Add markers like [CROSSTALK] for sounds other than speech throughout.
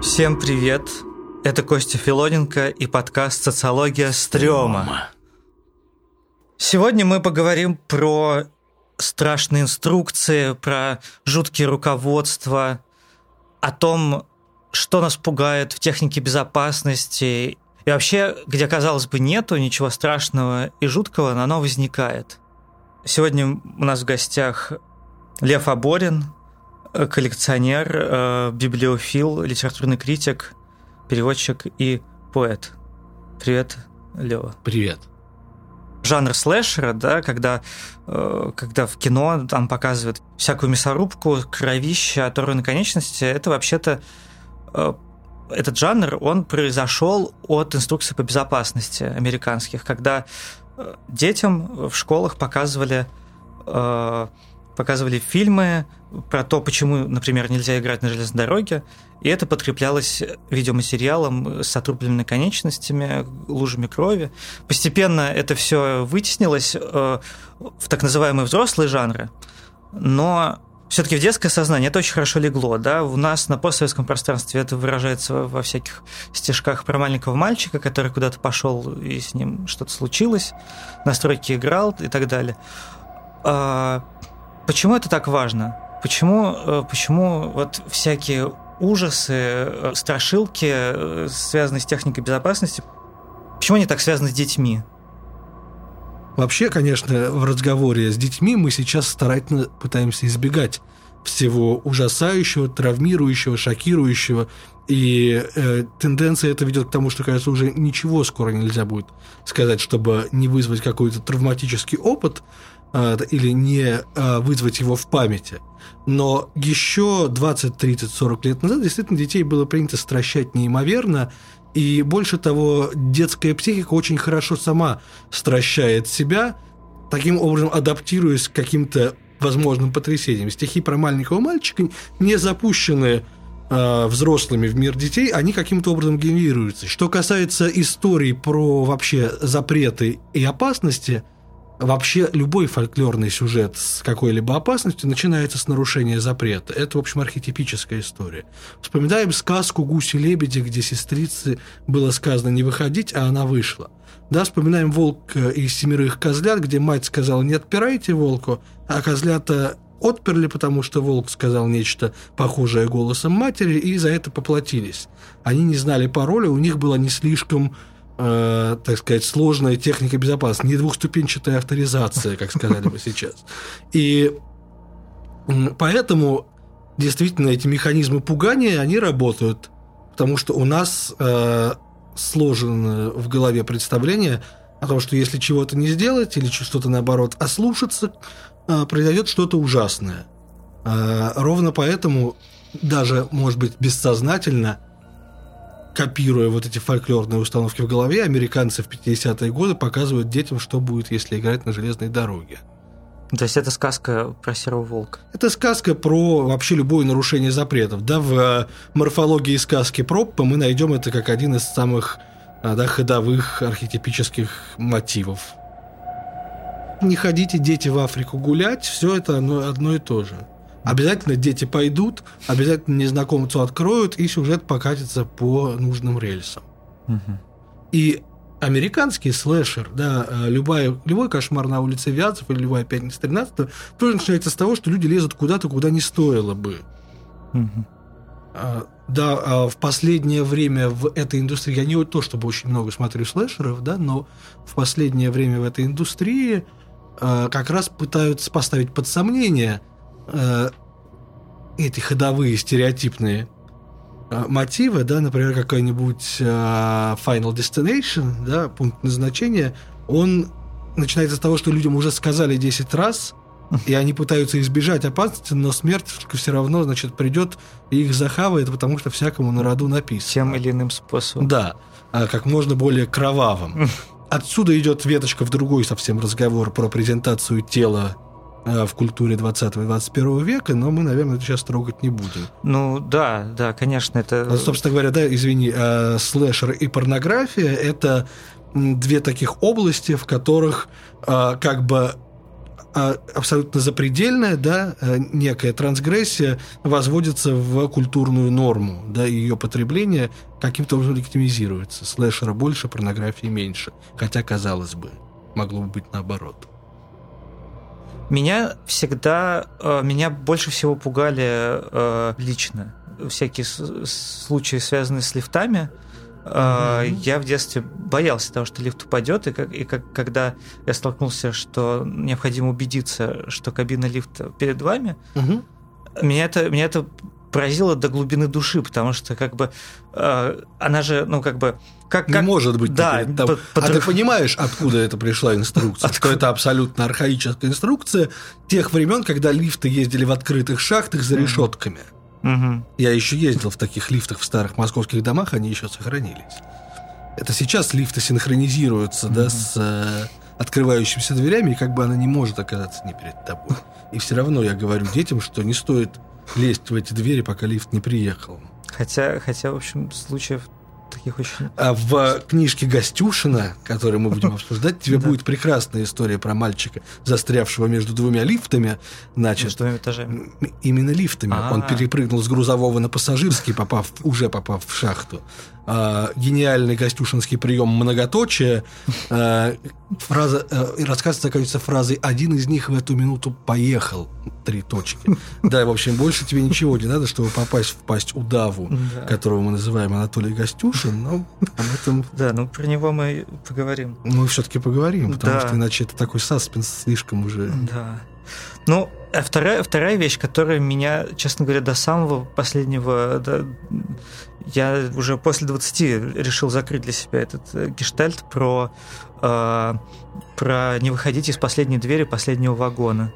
Всем привет! Это Костя Филоненко и подкаст «Социология стрёма». Сегодня мы поговорим про страшные инструкции, про жуткие руководства, о том, что нас пугает в технике безопасности и вообще, где, казалось бы, нету ничего страшного и жуткого, но оно возникает. Сегодня у нас в гостях Лев Аборин, коллекционер, э, библиофил, литературный критик, переводчик и поэт. Привет, Лева. Привет. Жанр слэшера, да, когда, э, когда в кино там показывают всякую мясорубку, кровище, оторванные конечности, это вообще-то э, этот жанр, он произошел от инструкций по безопасности американских, когда детям в школах показывали показывали фильмы про то, почему, например, нельзя играть на железной дороге, и это подкреплялось видеоматериалом с отрубленными конечностями, лужами крови. Постепенно это все вытеснилось э, в так называемые взрослые жанры, но все-таки в детское сознание это очень хорошо легло, да, у нас на постсоветском пространстве это выражается во всяких стежках про маленького мальчика, который куда-то пошел и с ним что-то случилось, на стройке играл и так далее. Почему это так важно? Почему, э, почему вот всякие ужасы, э, страшилки, э, связанные с техникой безопасности, почему они так связаны с детьми? Вообще, конечно, в разговоре с детьми мы сейчас старательно пытаемся избегать всего ужасающего, травмирующего, шокирующего. И э, тенденция это ведет к тому, что, кажется, уже ничего скоро нельзя будет сказать, чтобы не вызвать какой-то травматический опыт. А, или не а, вызвать его в памяти. Но еще 20, 30, 40 лет назад действительно детей было принято стращать неимоверно, и больше того, детская психика очень хорошо сама стращает себя, таким образом адаптируясь к каким-то возможным потрясениям. Стихи про маленького мальчика, не запущенные э, взрослыми в мир детей, они каким-то образом генерируются. Что касается историй про вообще запреты и опасности, Вообще любой фольклорный сюжет с какой-либо опасностью начинается с нарушения запрета. Это, в общем, архетипическая история. Вспоминаем сказку «Гуси-лебеди», где сестрице было сказано не выходить, а она вышла. Да, вспоминаем «Волк из семерых козлят», где мать сказала «не отпирайте волку», а козлята отперли, потому что волк сказал нечто похожее голосом матери, и за это поплатились. Они не знали пароля, у них была не слишком э, так сказать, сложная техника безопасности, не двухступенчатая авторизация, как сказали бы сейчас. И поэтому действительно эти механизмы пугания, они работают, потому что у нас э, сложено в голове представление о том, что если чего-то не сделать или что-то наоборот ослушаться, произойдет что-то ужасное. Э, ровно поэтому даже, может быть, бессознательно – копируя вот эти фольклорные установки в голове, американцы в 50-е годы показывают детям, что будет, если играть на железной дороге. То есть это сказка про серого волка? Это сказка про вообще любое нарушение запретов. Да, в э, морфологии сказки Проппа мы найдем это как один из самых э, да, ходовых архетипических мотивов. Не ходите, дети, в Африку гулять, все это одно, одно и то же. Обязательно дети пойдут, обязательно незнакомцу откроют, и сюжет покатится по нужным рельсам. Угу. И американский слэшер, да, э, любая, любой кошмар на улице Вятцев или любая пятница 13 тоже начинается с того, что люди лезут куда-то, куда не стоило бы. Угу. Да, а в последнее время в этой индустрии, я не то чтобы очень много смотрю слэшеров, да, но в последнее время в этой индустрии э, как раз пытаются поставить под сомнение – э, эти ходовые стереотипные э, мотивы, да, например, какой-нибудь э, Final Destination, да, пункт назначения, он начинается с того, что людям уже сказали 10 раз, и они пытаются избежать опасности, но смерть все равно, значит, придет и их захавает, потому что всякому на роду написано. Тем или иным способом. Да, а как можно более кровавым. [LAUGHS] Отсюда идет веточка в другой совсем разговор про презентацию тела Э, в культуре 20-21 века, но мы, наверное, это сейчас трогать не будем. Ну да, да, конечно, это... Ну, собственно говоря, да, извини, э, слэшер и порнография – это две таких области, в которых э, как бы а, абсолютно запредельная, да, э, некая трансгрессия возводится в культурную норму, да, ее потребление каким-то образом легитимизируется. Слэшера больше, порнографии меньше. Хотя, казалось бы, могло бы быть наоборот. Меня всегда, э, меня больше всего пугали э, лично всякие случаи, связанные с лифтами. Mm-hmm. Я в детстве боялся того, что лифт упадет, и, как, и как, когда я столкнулся, что необходимо убедиться, что кабина лифта перед вами, mm-hmm. меня, это, меня это поразило до глубины души, потому что как бы э, она же, ну как бы как, не как... может быть. Да, там... по, по... А ты понимаешь, откуда это пришла инструкция? Откуда? Что это абсолютно архаическая инструкция тех времен, когда лифты ездили в открытых шахтах за решетками. Угу. Я еще ездил в таких лифтах в старых московских домах, они еще сохранились. Это сейчас лифты синхронизируются, угу. да, с э, открывающимися дверями, и как бы она не может оказаться не перед тобой. И все равно я говорю детям, что не стоит лезть в эти двери, пока лифт не приехал. Хотя, хотя в общем, случаев таких очень... А в книжке Гостюшина, которую мы будем обсуждать, тебе будет прекрасная история про мальчика, застрявшего между двумя лифтами. Значит. Именно лифтами. Он перепрыгнул с грузового на пассажирский, попав, уже попав в шахту. А, гениальный Костюшинский прием многоточия. А, фраза, а, рассказ заканчивается фразой «один из них в эту минуту поехал». Три точки. Да, в общем, больше тебе ничего не надо, чтобы попасть в пасть удаву, да. которого мы называем Анатолий Гостюшин, но об этом... Да, ну про него мы поговорим. Мы все-таки поговорим, потому да. что иначе это такой саспенс слишком уже... Да. Ну, а вторая, вторая вещь, которая меня, честно говоря, до самого последнего... До, я уже после 20 решил закрыть для себя этот э, гештальт про, э, про не выходить из последней двери последнего вагона.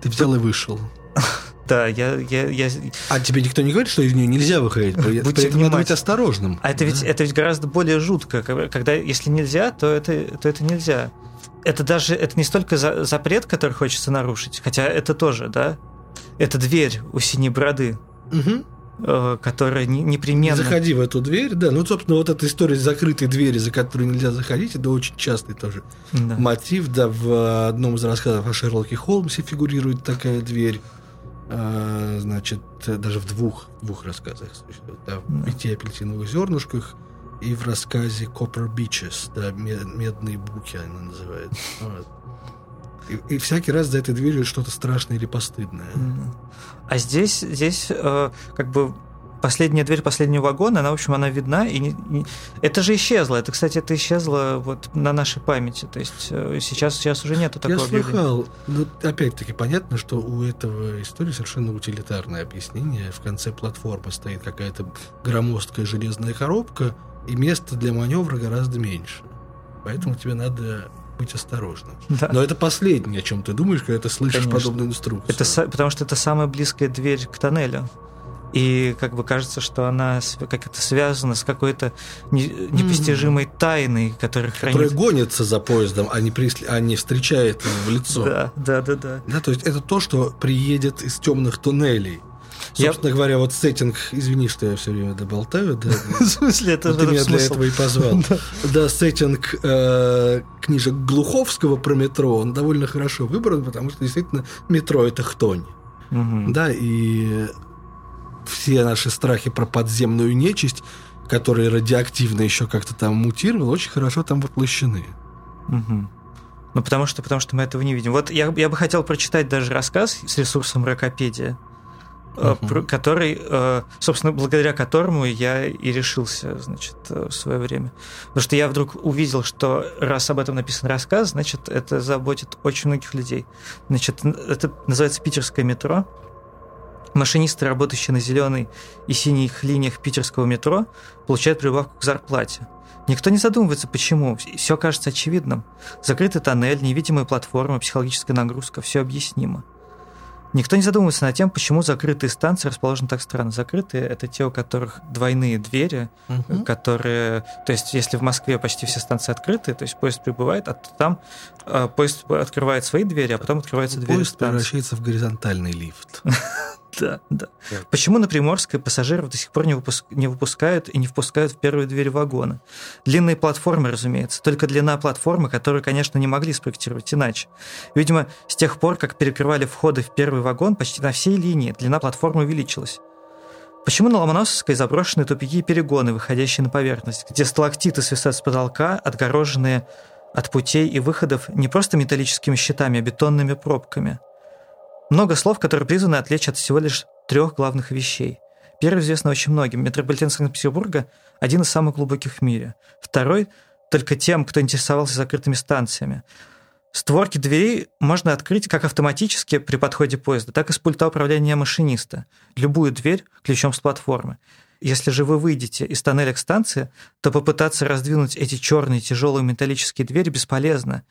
Ты взял и вышел. [LAUGHS] Да, я, я, я... А тебе никто не говорит, что из нее нельзя выходить? Будьте При надо быть осторожным. А это, да? ведь, это ведь гораздо более жутко. Когда, если нельзя, то это, то это нельзя это даже это не столько за, запрет, который хочется нарушить, хотя это тоже, да. Это дверь у синей бороды. Угу которая непременно... Заходи в эту дверь, да. Ну, собственно, вот эта история закрытой двери, за которую нельзя заходить, это очень частый тоже да. мотив. Да, в одном из рассказов о Шерлоке Холмсе фигурирует такая дверь. А, значит, даже в двух, двух рассказах. Да, в да. пяти апельсиновых зернышках и в рассказе Copper Beaches, да, медные буки она называется. [LAUGHS] Вот. И, и всякий раз за этой дверью что-то страшное или постыдное. А здесь, здесь э, как бы последняя дверь последнего вагона, она, в общем, она видна, и не, не... это же исчезло. Это, кстати, это исчезло вот на нашей памяти. То есть э, сейчас, сейчас уже нету такого Я слыхал, но опять-таки понятно, что у этого истории совершенно утилитарное объяснение. В конце платформы стоит какая-то громоздкая железная коробка, и места для маневра гораздо меньше. Поэтому тебе надо быть осторожным. Да. Но это последнее, о чем ты думаешь, когда ты слышишь Конечно. подобную инструкцию. Это, потому что это самая близкая дверь к тоннелю. И как бы кажется, что она как-то связана с какой-то непостижимой тайной, которая хранит... Которая гонится за поездом, а не, присли... а не встречает в лицо. Да, да, да, да. Да, то есть это то, что приедет из темных туннелей. Собственно я... говоря, вот сеттинг, извини, что я все время доболтаю, да. [LAUGHS] В смысле, это Ты меня для этого и позвал. [LAUGHS] Да, сеттинг э, книжек Глуховского про метро, он довольно хорошо выбран, потому что действительно метро это хтонь. Да, и все наши страхи про подземную нечисть, которые радиоактивно еще как-то там мутировали, очень хорошо там воплощены. Ну, потому что, потому что мы этого не видим. Вот я, я бы хотел прочитать даже рассказ с ресурсом Рокопедия uh-huh. который, э, собственно, благодаря которому я и решился, значит, э, в свое время. Потому что я вдруг увидел, что раз об этом написан рассказ, значит, это заботит очень многих людей. Значит, это называется «Питерское метро». Машинисты, работающие на зеленой и синих линиях питерского метро, получают прибавку к зарплате. Никто не задумывается, почему. Все кажется очевидным. Закрытый тоннель, невидимая платформа, психологическая нагрузка – все объяснимо. Никто не задумывается над тем, почему закрытые станции расположены так странно. Закрытые — это те, у которых двойные двери, угу. которые... То есть, если в Москве почти все станции открыты, то есть поезд прибывает, а там э, поезд открывает свои двери, а потом открывается двери Поезд станции. превращается в горизонтальный лифт. [LAUGHS] Да, да. Почему на Приморской пассажиров до сих пор не, выпуск... не выпускают и не впускают в первую дверь вагона? Длинные платформы, разумеется. Только длина платформы, которую, конечно, не могли спроектировать иначе. Видимо, с тех пор, как перекрывали входы в первый вагон, почти на всей линии длина платформы увеличилась. Почему на Ломоносовской заброшены тупики и перегоны, выходящие на поверхность, где сталактиты свисают с потолка, отгороженные от путей и выходов не просто металлическими щитами, а бетонными пробками – много слов, которые призваны отвлечь от всего лишь трех главных вещей. Первый известно очень многим. Метрополитен Санкт-Петербурга – один из самых глубоких в мире. Второй – только тем, кто интересовался закрытыми станциями. Створки дверей можно открыть как автоматически при подходе поезда, так и с пульта управления машиниста. Любую дверь ключом с платформы. Если же вы выйдете из тоннеля к станции, то попытаться раздвинуть эти черные тяжелые металлические двери бесполезно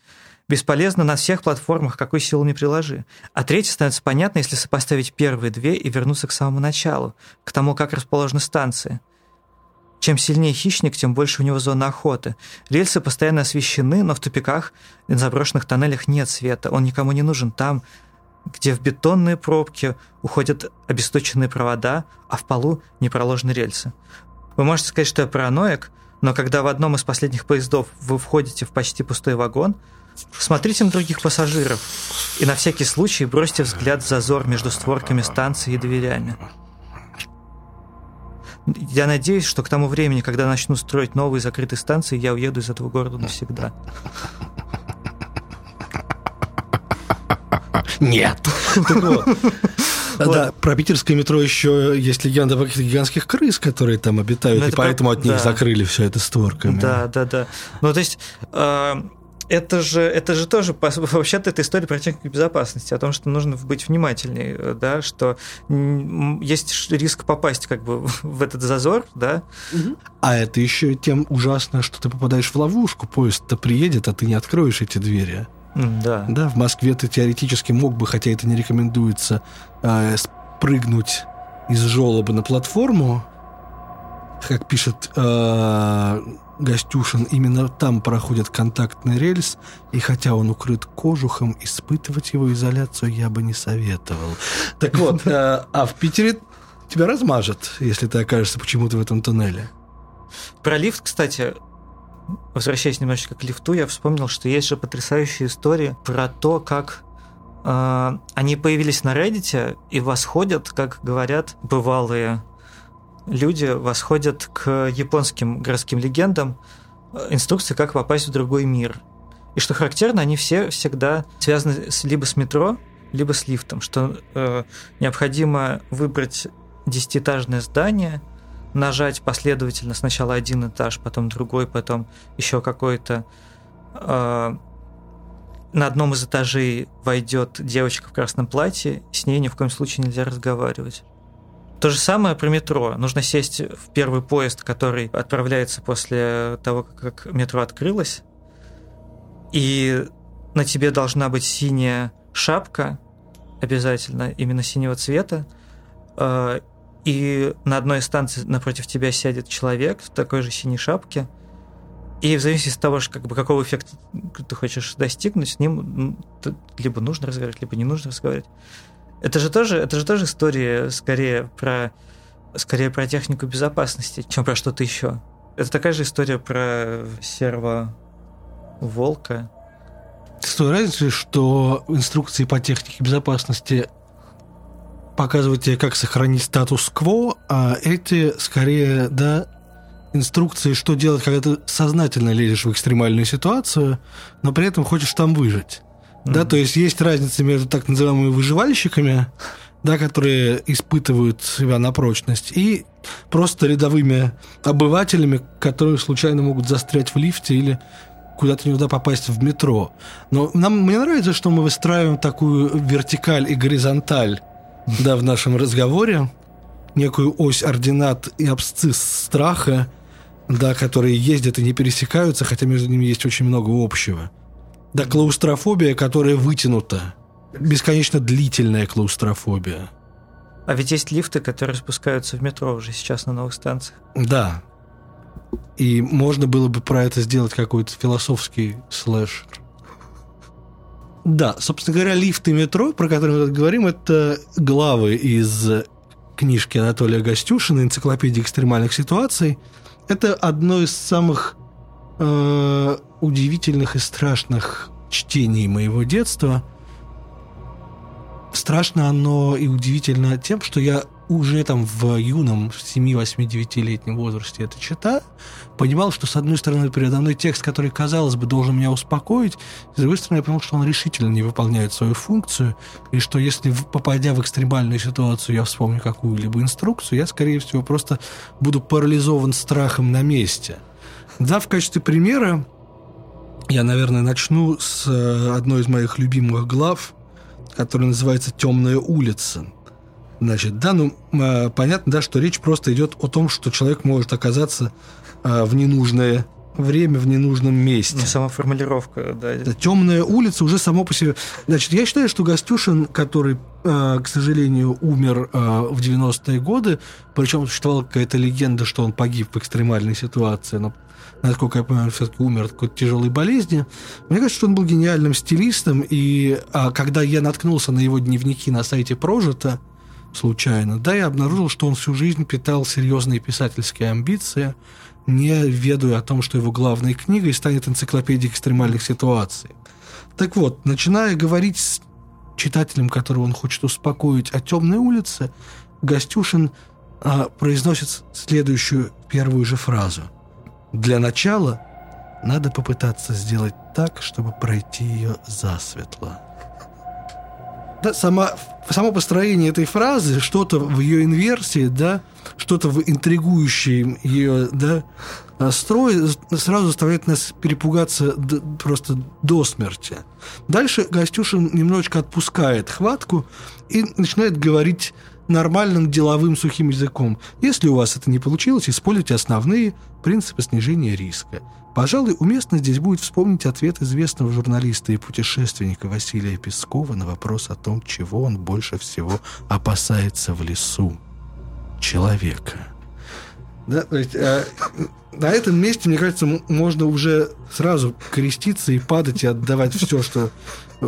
бесполезно на всех платформах, какой силы не приложи. А третье становится понятно, если сопоставить первые две и вернуться к самому началу, к тому, как расположены станции. Чем сильнее хищник, тем больше у него зона охоты. Рельсы постоянно освещены, но в тупиках и заброшенных тоннелях нет света. Он никому не нужен там, где в бетонные пробки уходят обесточенные провода, а в полу не проложены рельсы. Вы можете сказать, что я параноик, но когда в одном из последних поездов вы входите в почти пустой вагон – Смотрите на других пассажиров и на всякий случай бросьте взгляд в зазор между створками станции и дверями. Я надеюсь, что к тому времени, когда начну строить новые закрытые станции, я уеду из этого города навсегда. Нет. [LAUGHS] Да, про питерское метро еще есть легенда о каких-то гигантских крыс, которые там обитают, ну, и поэтому от них закрыли все это створками. Да, да, да. Ну, то есть а, это же, это же тоже, [LAUGHS] вообще-то, это история про технику безопасности, о том, что нужно быть внимательней, да, что есть риск попасть как бы [LAUGHS] в этот зазор, да. А это еще тем ужасно, что ты попадаешь в ловушку, поезд-то приедет, а ты не откроешь эти двери. Да. Да, в Москве ты теоретически мог бы, хотя это не рекомендуется, э, спрыгнуть из желоба на платформу, как пишет э, Гостюшин, именно там проходит контактный рельс, и хотя он укрыт кожухом, испытывать его изоляцию я бы не советовал. Так вот, э, а в Питере тебя размажет, если ты окажешься почему-то в этом туннеле. Про лифт, кстати, возвращаясь немножечко к лифту, я вспомнил, что есть же потрясающие истории про то, как э, они появились на Reddit и восходят, как говорят бывалые люди восходят к японским городским легендам э, инструкции, как попасть в другой мир. И что характерно, они все всегда связаны с, либо с метро, либо с лифтом, что э, необходимо выбрать десятиэтажное здание, нажать последовательно сначала один этаж, потом другой, потом еще какой-то. Э, на одном из этажей войдет девочка в красном платье, с ней ни в коем случае нельзя разговаривать. То же самое про метро. Нужно сесть в первый поезд, который отправляется после того, как метро открылось. И на тебе должна быть синяя шапка, обязательно, именно синего цвета. И на одной из станций напротив тебя сядет человек в такой же синей шапке. И в зависимости от того, как бы, какого эффекта ты хочешь достигнуть, с ним либо нужно разговаривать, либо не нужно разговаривать. Это же тоже, это же тоже история скорее про, скорее про технику безопасности, чем про что-то еще. Это такая же история про серого волка. С той разницей, что инструкции по технике безопасности показывают тебе, как сохранить статус-кво, а эти скорее, да, инструкции, что делать, когда ты сознательно лезешь в экстремальную ситуацию, но при этом хочешь там выжить. Да, то есть есть разница между так называемыми выживальщиками, да, которые испытывают себя на прочность, и просто рядовыми обывателями, которые случайно могут застрять в лифте или куда-то не туда попасть в метро. Но нам, мне нравится, что мы выстраиваем такую вертикаль и горизонталь да, в нашем разговоре, некую ось ординат и абсцисс страха, да, которые ездят и не пересекаются, хотя между ними есть очень много общего. Да, клаустрофобия, которая вытянута. Бесконечно длительная клаустрофобия. А ведь есть лифты, которые спускаются в метро уже сейчас на новых станциях. Да. И можно было бы про это сделать какой-то философский слэшер. Да, собственно говоря, лифт и метро, про которые мы тут говорим, это главы из книжки Анатолия Гостюшина «Энциклопедия экстремальных ситуаций». Это одно из самых э, удивительных и страшных чтений моего детства. Страшно оно и удивительно тем, что я уже там в юном 7-8-9-летнем возрасте это читаю, понимал, что с одной стороны передо мной текст, который, казалось бы, должен меня успокоить, с другой стороны я понял, что он решительно не выполняет свою функцию, и что если, попадя в экстремальную ситуацию, я вспомню какую-либо инструкцию, я, скорее всего, просто буду парализован страхом на месте. Да, в качестве примера я, наверное, начну с э, одной из моих любимых глав, которая называется «Темная улица». Значит, да, ну, э, понятно, да, что речь просто идет о том, что человек может оказаться э, в ненужное время в ненужном месте. Ну, сама формулировка, да. да. Темная улица уже само по себе. Значит, я считаю, что Гостюшин, который, э, к сожалению, умер э, в 90-е годы, причем существовала какая-то легенда, что он погиб в экстремальной ситуации, но насколько я понимаю, все-таки умер от какой-то тяжелой болезни. Мне кажется, что он был гениальным стилистом, и а, когда я наткнулся на его дневники на сайте Прожита, случайно, да, я обнаружил, что он всю жизнь питал серьезные писательские амбиции, не ведая о том, что его главной книгой станет энциклопедия экстремальных ситуаций. Так вот, начиная говорить с читателем, которого он хочет успокоить о темной улице, Гостюшин а, произносит следующую первую же фразу – для начала надо попытаться сделать так, чтобы пройти ее засветло. [LAUGHS] Да, сама, само построение этой фразы, что-то в ее инверсии, да, что-то в интригующем ее да, строй сразу заставляет нас перепугаться просто до смерти. Дальше Гостюшин немножечко отпускает хватку и начинает говорить нормальным деловым сухим языком. Если у вас это не получилось, используйте основные принципы снижения риска. Пожалуй, уместно здесь будет вспомнить ответ известного журналиста и путешественника Василия Пескова на вопрос о том, чего он больше всего опасается в лесу. Человека. Да, то есть, э, на этом месте, мне кажется, можно уже сразу креститься и падать и отдавать все, что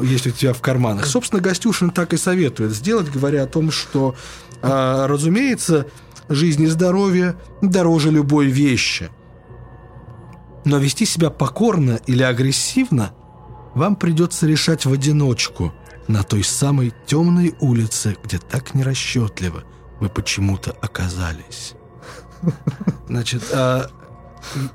есть у тебя в карманах. Собственно, Гостюшин так и советует сделать, говоря о том, что, э, разумеется, жизнь и здоровье дороже любой вещи. Но вести себя покорно или агрессивно вам придется решать в одиночку на той самой темной улице, где так нерасчетливо вы почему-то оказались. Значит, а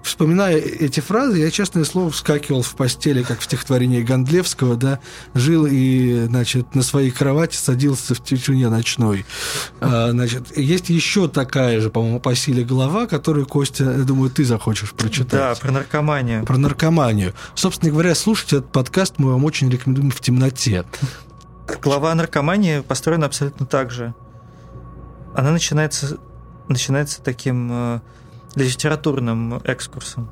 вспоминая эти фразы, я, честное слово, вскакивал в постели, как в стихотворении Гондлевского, да, жил и, значит, на своей кровати садился в тишине ночной. А, значит, есть еще такая же, по-моему, по силе глава, которую, Костя, я думаю, ты захочешь прочитать. Да, про наркоманию. Про наркоманию. Собственно говоря, слушать этот подкаст мы вам очень рекомендуем в темноте. Глава наркомании построена абсолютно так же. Она начинается, начинается таким э, литературным экскурсом.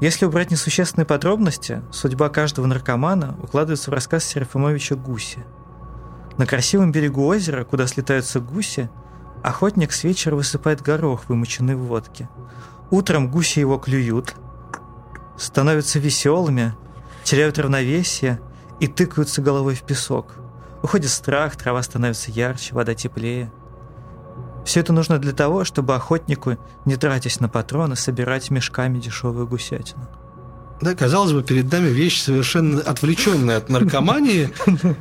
Если убрать несущественные подробности, судьба каждого наркомана укладывается в рассказ Серафимовича Гуси. На красивом берегу озера, куда слетаются гуси, охотник с вечера высыпает горох, вымоченный в водке. Утром гуси его клюют, становятся веселыми, теряют равновесие и тыкаются головой в песок. Уходит страх, трава становится ярче, вода теплее – все это нужно для того, чтобы охотнику, не тратясь на патроны, собирать мешками дешевую гусятину. Да, казалось бы, перед нами вещь совершенно отвлеченная от наркомании,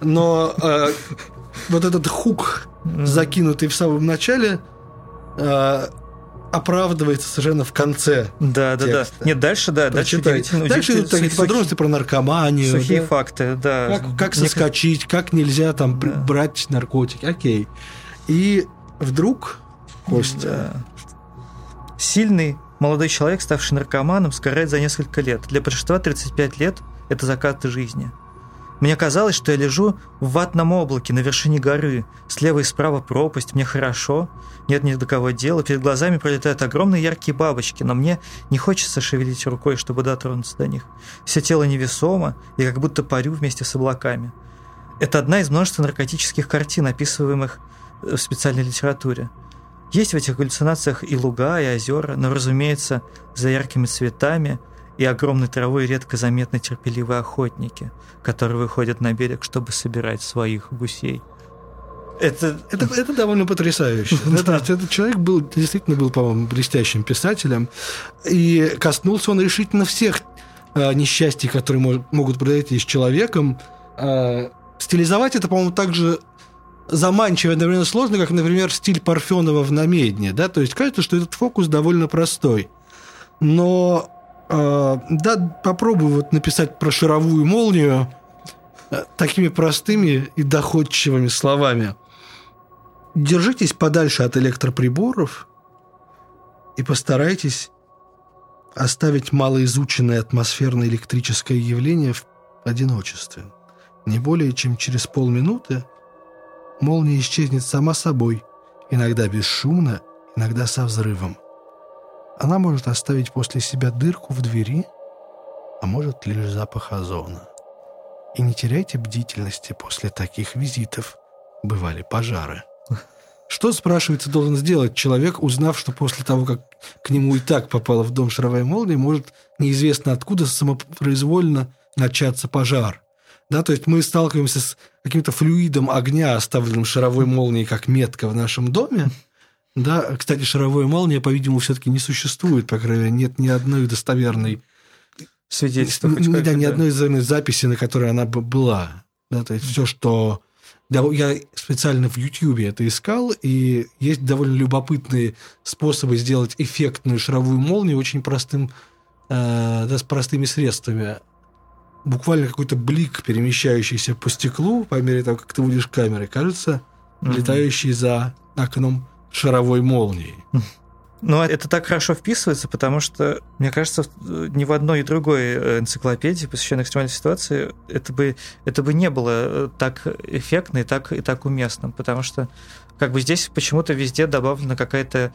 но э, вот этот хук, закинутый в самом начале, э, оправдывается совершенно в конце. Да, да, да. Нет, дальше, да, дальше удивительно. Дальше идут такие подробности про наркоманию. Сухие да? факты, да. Как, как соскочить, как нельзя там да. брать наркотики. Окей. И вдруг, Костя... Да. Сильный молодой человек, ставший наркоманом, сгорает за несколько лет. Для большинства 35 лет – это закат жизни. Мне казалось, что я лежу в ватном облаке на вершине горы. Слева и справа пропасть, мне хорошо, нет ни до кого дела. Перед глазами пролетают огромные яркие бабочки, но мне не хочется шевелить рукой, чтобы дотронуться до них. Все тело невесомо, и как будто парю вместе с облаками. Это одна из множества наркотических картин, описываемых в специальной литературе. Есть в этих галлюцинациях и луга, и озера, но, разумеется, за яркими цветами и огромной травой редко заметны терпеливые охотники, которые выходят на берег, чтобы собирать своих гусей. Это, это, это довольно потрясающе. [LAUGHS] Это, этот человек был действительно был, по-моему, блестящим писателем. И коснулся он решительно всех э, несчастий, которые мож, могут произойти с человеком. Э, стилизовать это, по-моему, также заманчиво и одновременно сложно, как, например, стиль Парфенова в «Намедне». Да? То есть кажется, что этот фокус довольно простой. Но э, да, попробую вот написать про шаровую молнию э, такими простыми и доходчивыми словами. Держитесь подальше от электроприборов и постарайтесь оставить малоизученное атмосферное электрическое явление в одиночестве. Не более чем через полминуты молния исчезнет сама собой, иногда бесшумно, иногда со взрывом. Она может оставить после себя дырку в двери, а может лишь запах озона. И не теряйте бдительности после таких визитов. Бывали пожары. Что, спрашивается, должен сделать человек, узнав, что после того, как к нему и так попала в дом шаровая молния, может неизвестно откуда самопроизвольно начаться пожар? Да, то есть мы сталкиваемся с каким-то флюидом огня, оставленным шаровой молнией как метка в нашем доме. Да, кстати, шаровая молния, по-видимому, все-таки не существует, по крайней мере, нет ни одной достоверной свидетельства. Да, ни одной записи, на которой она была. Да, то есть все, что да, я специально в YouTube это искал, и есть довольно любопытные способы сделать эффектную шаровую молнию очень простым, э, да, с простыми средствами буквально какой-то блик, перемещающийся по стеклу по мере того, как ты водишь камерой, кажется, mm-hmm. летающий за окном шаровой молнией. [LAUGHS] Но это так хорошо вписывается, потому что, мне кажется, ни в одной и другой э, энциклопедии, посвященной экстремальной ситуации, это бы, это бы не было э, так эффектно и так, и так уместным, потому что как бы здесь почему-то везде добавлена какая-то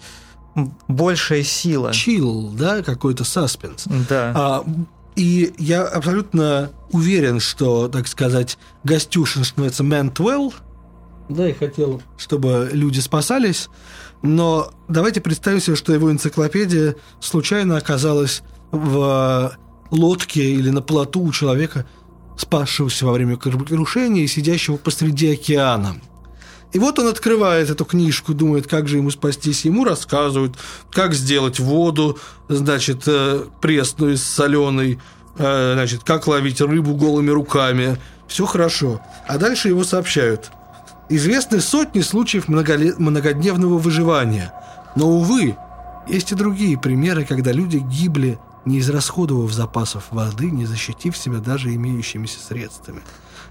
большая сила. Чил, да, какой-то саспенс. Да. А, и я абсолютно уверен, что, так сказать, Гостюшин становится meant well. Да, и хотел, чтобы люди спасались. Но давайте представим себе, что его энциклопедия случайно оказалась в лодке или на плоту у человека, спасшегося во время кораблекрушения и сидящего посреди океана. И вот он открывает эту книжку, думает, как же ему спастись. Ему рассказывают, как сделать воду, значит, э, пресную с соленой, э, значит, как ловить рыбу голыми руками. Все хорошо. А дальше его сообщают. Известны сотни случаев многодневного выживания. Но, увы, есть и другие примеры, когда люди гибли, не израсходовав запасов воды, не защитив себя даже имеющимися средствами.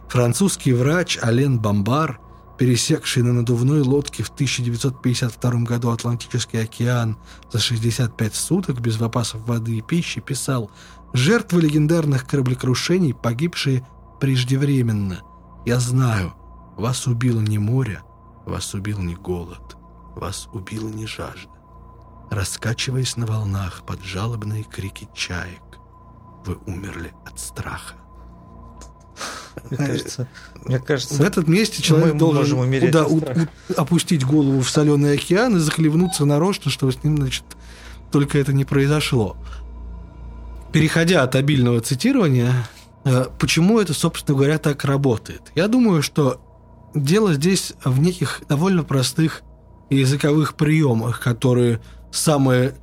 Французский врач Ален Бомбар – пересекший на надувной лодке в 1952 году Атлантический океан за 65 суток без запасов воды и пищи, писал «Жертвы легендарных кораблекрушений, погибшие преждевременно. Я знаю, вас убило не море, вас убил не голод, вас убила не жажда. Раскачиваясь на волнах под жалобные крики чаек, вы умерли от страха. Мне кажется, мне кажется, в этот месте человек должен куда у, опустить голову в соленый океан и захлебнуться нарочно, чтобы с ним, значит, только это не произошло. Переходя от обильного цитирования, э, почему это, собственно говоря, так работает? Я думаю, что дело здесь в неких довольно простых языковых приемах, которые самое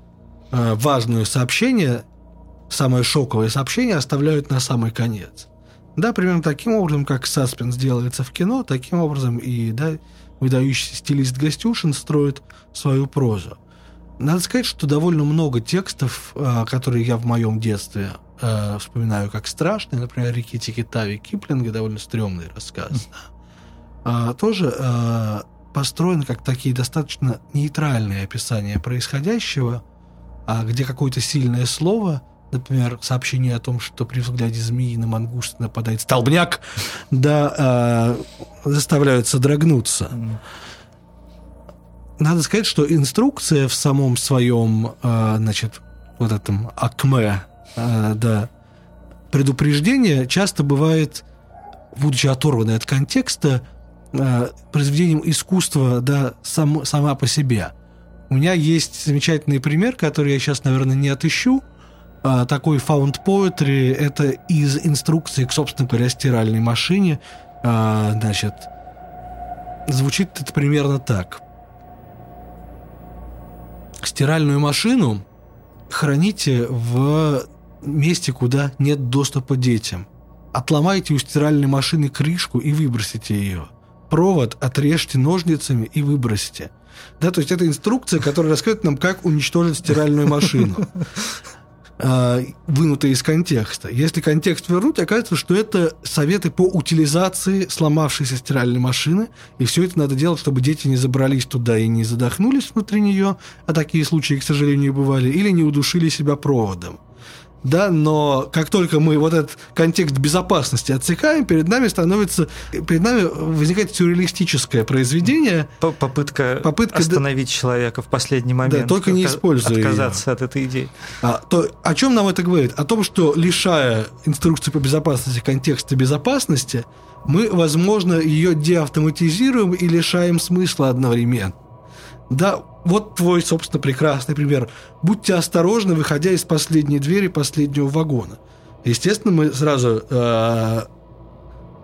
э, важное сообщение, самое шоковое сообщение оставляют на самый конец. Да, примерно таким образом, как саспенс делается в кино, таким образом и да, выдающийся стилист Гостюшин строит свою прозу. Надо сказать, что довольно много текстов, а, которые я в моем детстве э, вспоминаю как страшные, например, «Реки Тикитави» Киплинга, довольно стрёмный рассказ, а, тоже построены как такие достаточно нейтральные описания происходящего, а где какое-то сильное слово – например, сообщение о том, что при взгляде змеи на мангуст нападает столбняк, да, э, заставляют содрогнуться. Надо сказать, что инструкция в самом своем, э, значит, вот этом акме, э, да, предупреждение часто бывает, будучи оторванной от контекста, э, произведением искусства, да, сам, сама по себе. У меня есть замечательный пример, который я сейчас, наверное, не отыщу, такой found poetry, это из инструкции к, собственно говоря, стиральной машине. А, значит, звучит это примерно так. Стиральную машину храните в месте, куда нет доступа детям. Отломайте у стиральной машины крышку и выбросите ее. Провод отрежьте ножницами и выбросьте. Да, то есть это инструкция, которая рассказывает нам, как уничтожить стиральную машину. [LAUGHS] А, вынутые из контекста. Если контекст вернуть, окажется, что это советы по утилизации сломавшейся стиральной машины, и все это надо делать, чтобы дети не забрались туда и не задохнулись внутри нее, а такие случаи, к сожалению, бывали, или не удушили себя проводом да, но как только мы вот этот контекст безопасности отсекаем, перед нами становится, перед нами возникает сюрреалистическое произведение. Попытка, попытка остановить да, человека в последний момент. Да, только не используя Отказаться ее. от этой идеи. А, то, о чем нам это говорит? О том, что лишая инструкции по безопасности контекста безопасности, мы, возможно, ее деавтоматизируем и лишаем смысла одновременно. Да, вот твой, собственно, прекрасный пример. Будьте осторожны, выходя из последней двери последнего вагона. Естественно, мы сразу э,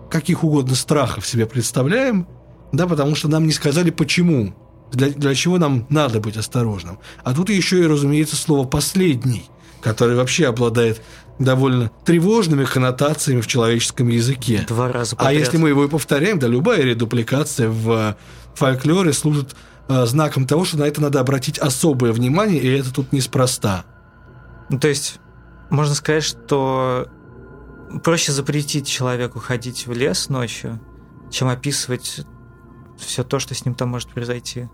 каких угодно страхов себе представляем, да, потому что нам не сказали почему, для, для чего нам надо быть осторожным. А тут еще и, разумеется, слово «последний», которое вообще обладает довольно тревожными коннотациями в человеческом языке. Два раза подряд. А если мы его и повторяем, да, любая редупликация в фольклоре служит Э, знаком того, что на это надо обратить особое внимание, и это тут неспроста. Ну, то есть, можно сказать, что проще запретить человеку ходить в лес ночью, чем описывать все то, что с ним там может произойти.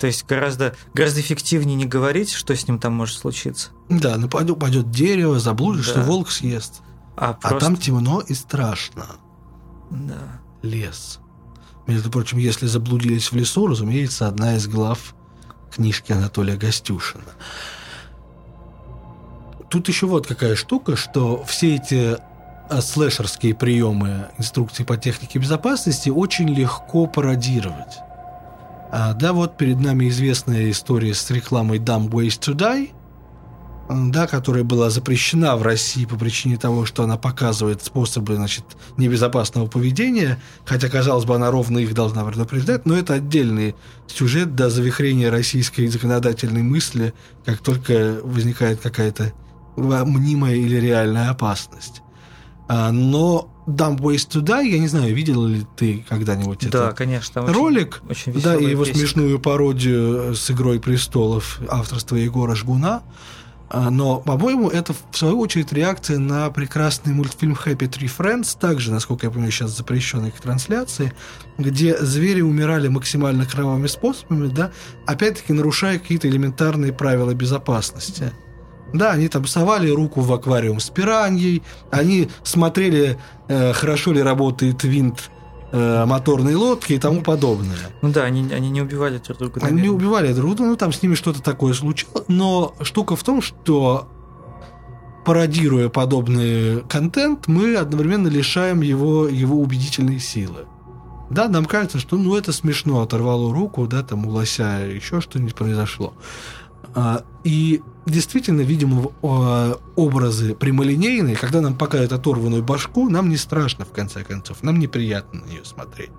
То есть гораздо, гораздо эффективнее не говорить, что с ним там может случиться. Да, ну пойдет, дерево, заблудишь, да. что волк съест. А, просто... а там темно и страшно. Да. Лес. Между прочим, если заблудились в лесу, разумеется, одна из глав книжки Анатолия Гостюшина. Тут еще вот какая штука, что все эти а, слэшерские приемы инструкции по технике безопасности очень легко пародировать. А, да, вот перед нами известная история с рекламой Dumb Ways to Die, да, которая была запрещена в России по причине того, что она показывает способы значит, небезопасного поведения, хотя, казалось бы, она ровно их должна предупреждать, но это отдельный сюжет до завихрения российской законодательной мысли, как только возникает какая-то мнимая или реальная опасность. А, но Dumb Ways to Die, я не знаю, видел ли ты когда-нибудь да, этот конечно, ролик? Очень, очень да, и его песенка. смешную пародию с «Игрой престолов» авторства Егора Жгуна. А, но, по-моему, это, в свою очередь, реакция на прекрасный мультфильм Happy Tree Friends, также, насколько я понимаю, сейчас запрещенный к трансляции, где звери умирали максимально кровавыми способами, да, опять-таки нарушая какие-то элементарные правила безопасности. Да, они там совали руку в аквариум с пираньей, они смотрели, э, хорошо ли работает винт э, моторные лодки и тому подобное. Ну да, они, они не убивали друг друга. Наверное. Они не убивали друг друга, ну там с ними что-то такое случилось. Но штука в том, что пародируя подобный контент, мы одновременно лишаем его, его убедительной силы. Да, нам кажется, что ну это смешно, оторвало руку, да, там у лося еще что-нибудь произошло. А, и действительно видим образы прямолинейные, когда нам показывают оторванную башку, нам не страшно, в конце концов, нам неприятно на нее смотреть.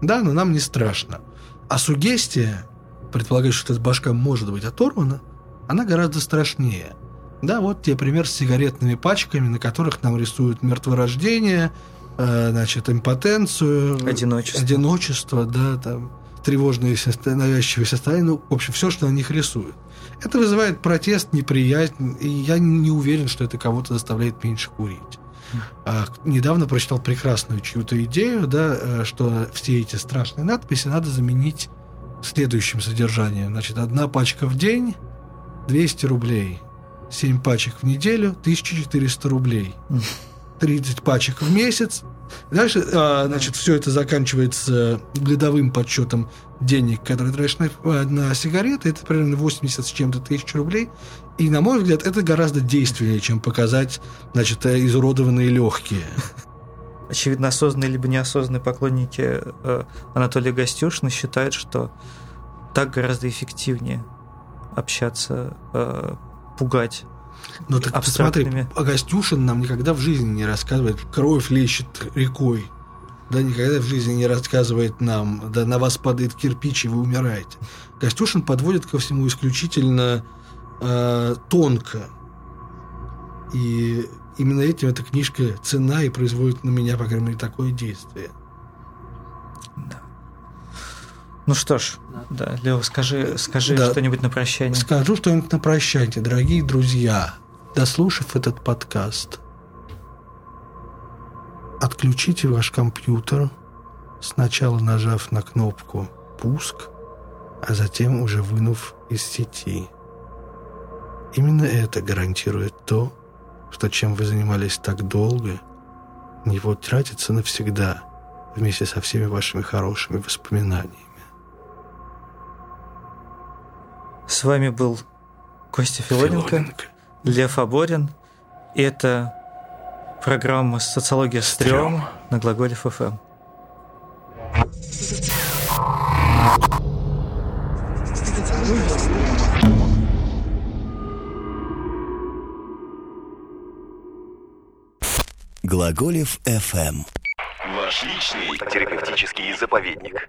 Да, но нам не страшно. А сугестия, предполагает, что эта башка может быть оторвана, она гораздо страшнее. Да, вот тебе пример с сигаретными пачками, на которых нам рисуют мертворождение, э, значит, импотенцию, одиночество, одиночество да, там, тревожные навязчивые состояния, ну, в общем, все, что на них рисуют. Это вызывает протест, неприязнь, и я не уверен, что это кого-то заставляет меньше курить. А, недавно прочитал прекрасную чью-то идею, да, э, что все эти страшные надписи надо заменить следующим содержанием. Значит, одна пачка в день 200 рублей, 7 пачек в неделю 1400 рублей, 30 пачек в месяц Дальше, а, значит, все это заканчивается годовым подсчетом денег, которые тратишь на, э, на сигареты. Это примерно 80 с чем-то тысяч рублей. И, на мой взгляд, это гораздо действеннее, чем показать, значит, э, изуродованные легкие. Очевидно, осознанные либо неосознанные поклонники э, Анатолия Гостюшина считают, что так гораздо эффективнее общаться, э, пугать Ну так посмотри, Агастюшин нам никогда в жизни не рассказывает, кровь лещет рекой. Да никогда в жизни не рассказывает нам, да на вас падает кирпич, и вы умираете. Костюшин подводит ко всему исключительно э, тонко. И именно этим эта книжка цена и производит на меня, по крайней мере, такое действие. Ну что ж, да, Лео, скажи, скажи да. что-нибудь на прощание. Скажу что-нибудь на прощание, дорогие друзья. Дослушав этот подкаст, отключите ваш компьютер, сначала нажав на кнопку «Пуск», а затем уже вынув из сети. Именно это гарантирует то, что чем вы занимались так долго, не вот тратится навсегда вместе со всеми вашими хорошими воспоминаниями. С вами был Костя Филоненко, Филоненко. Лев Аборин. И это программа «Социология стрём» на Глаголев ФМ. Глаголев FM. Ваш личный терапевтический заповедник.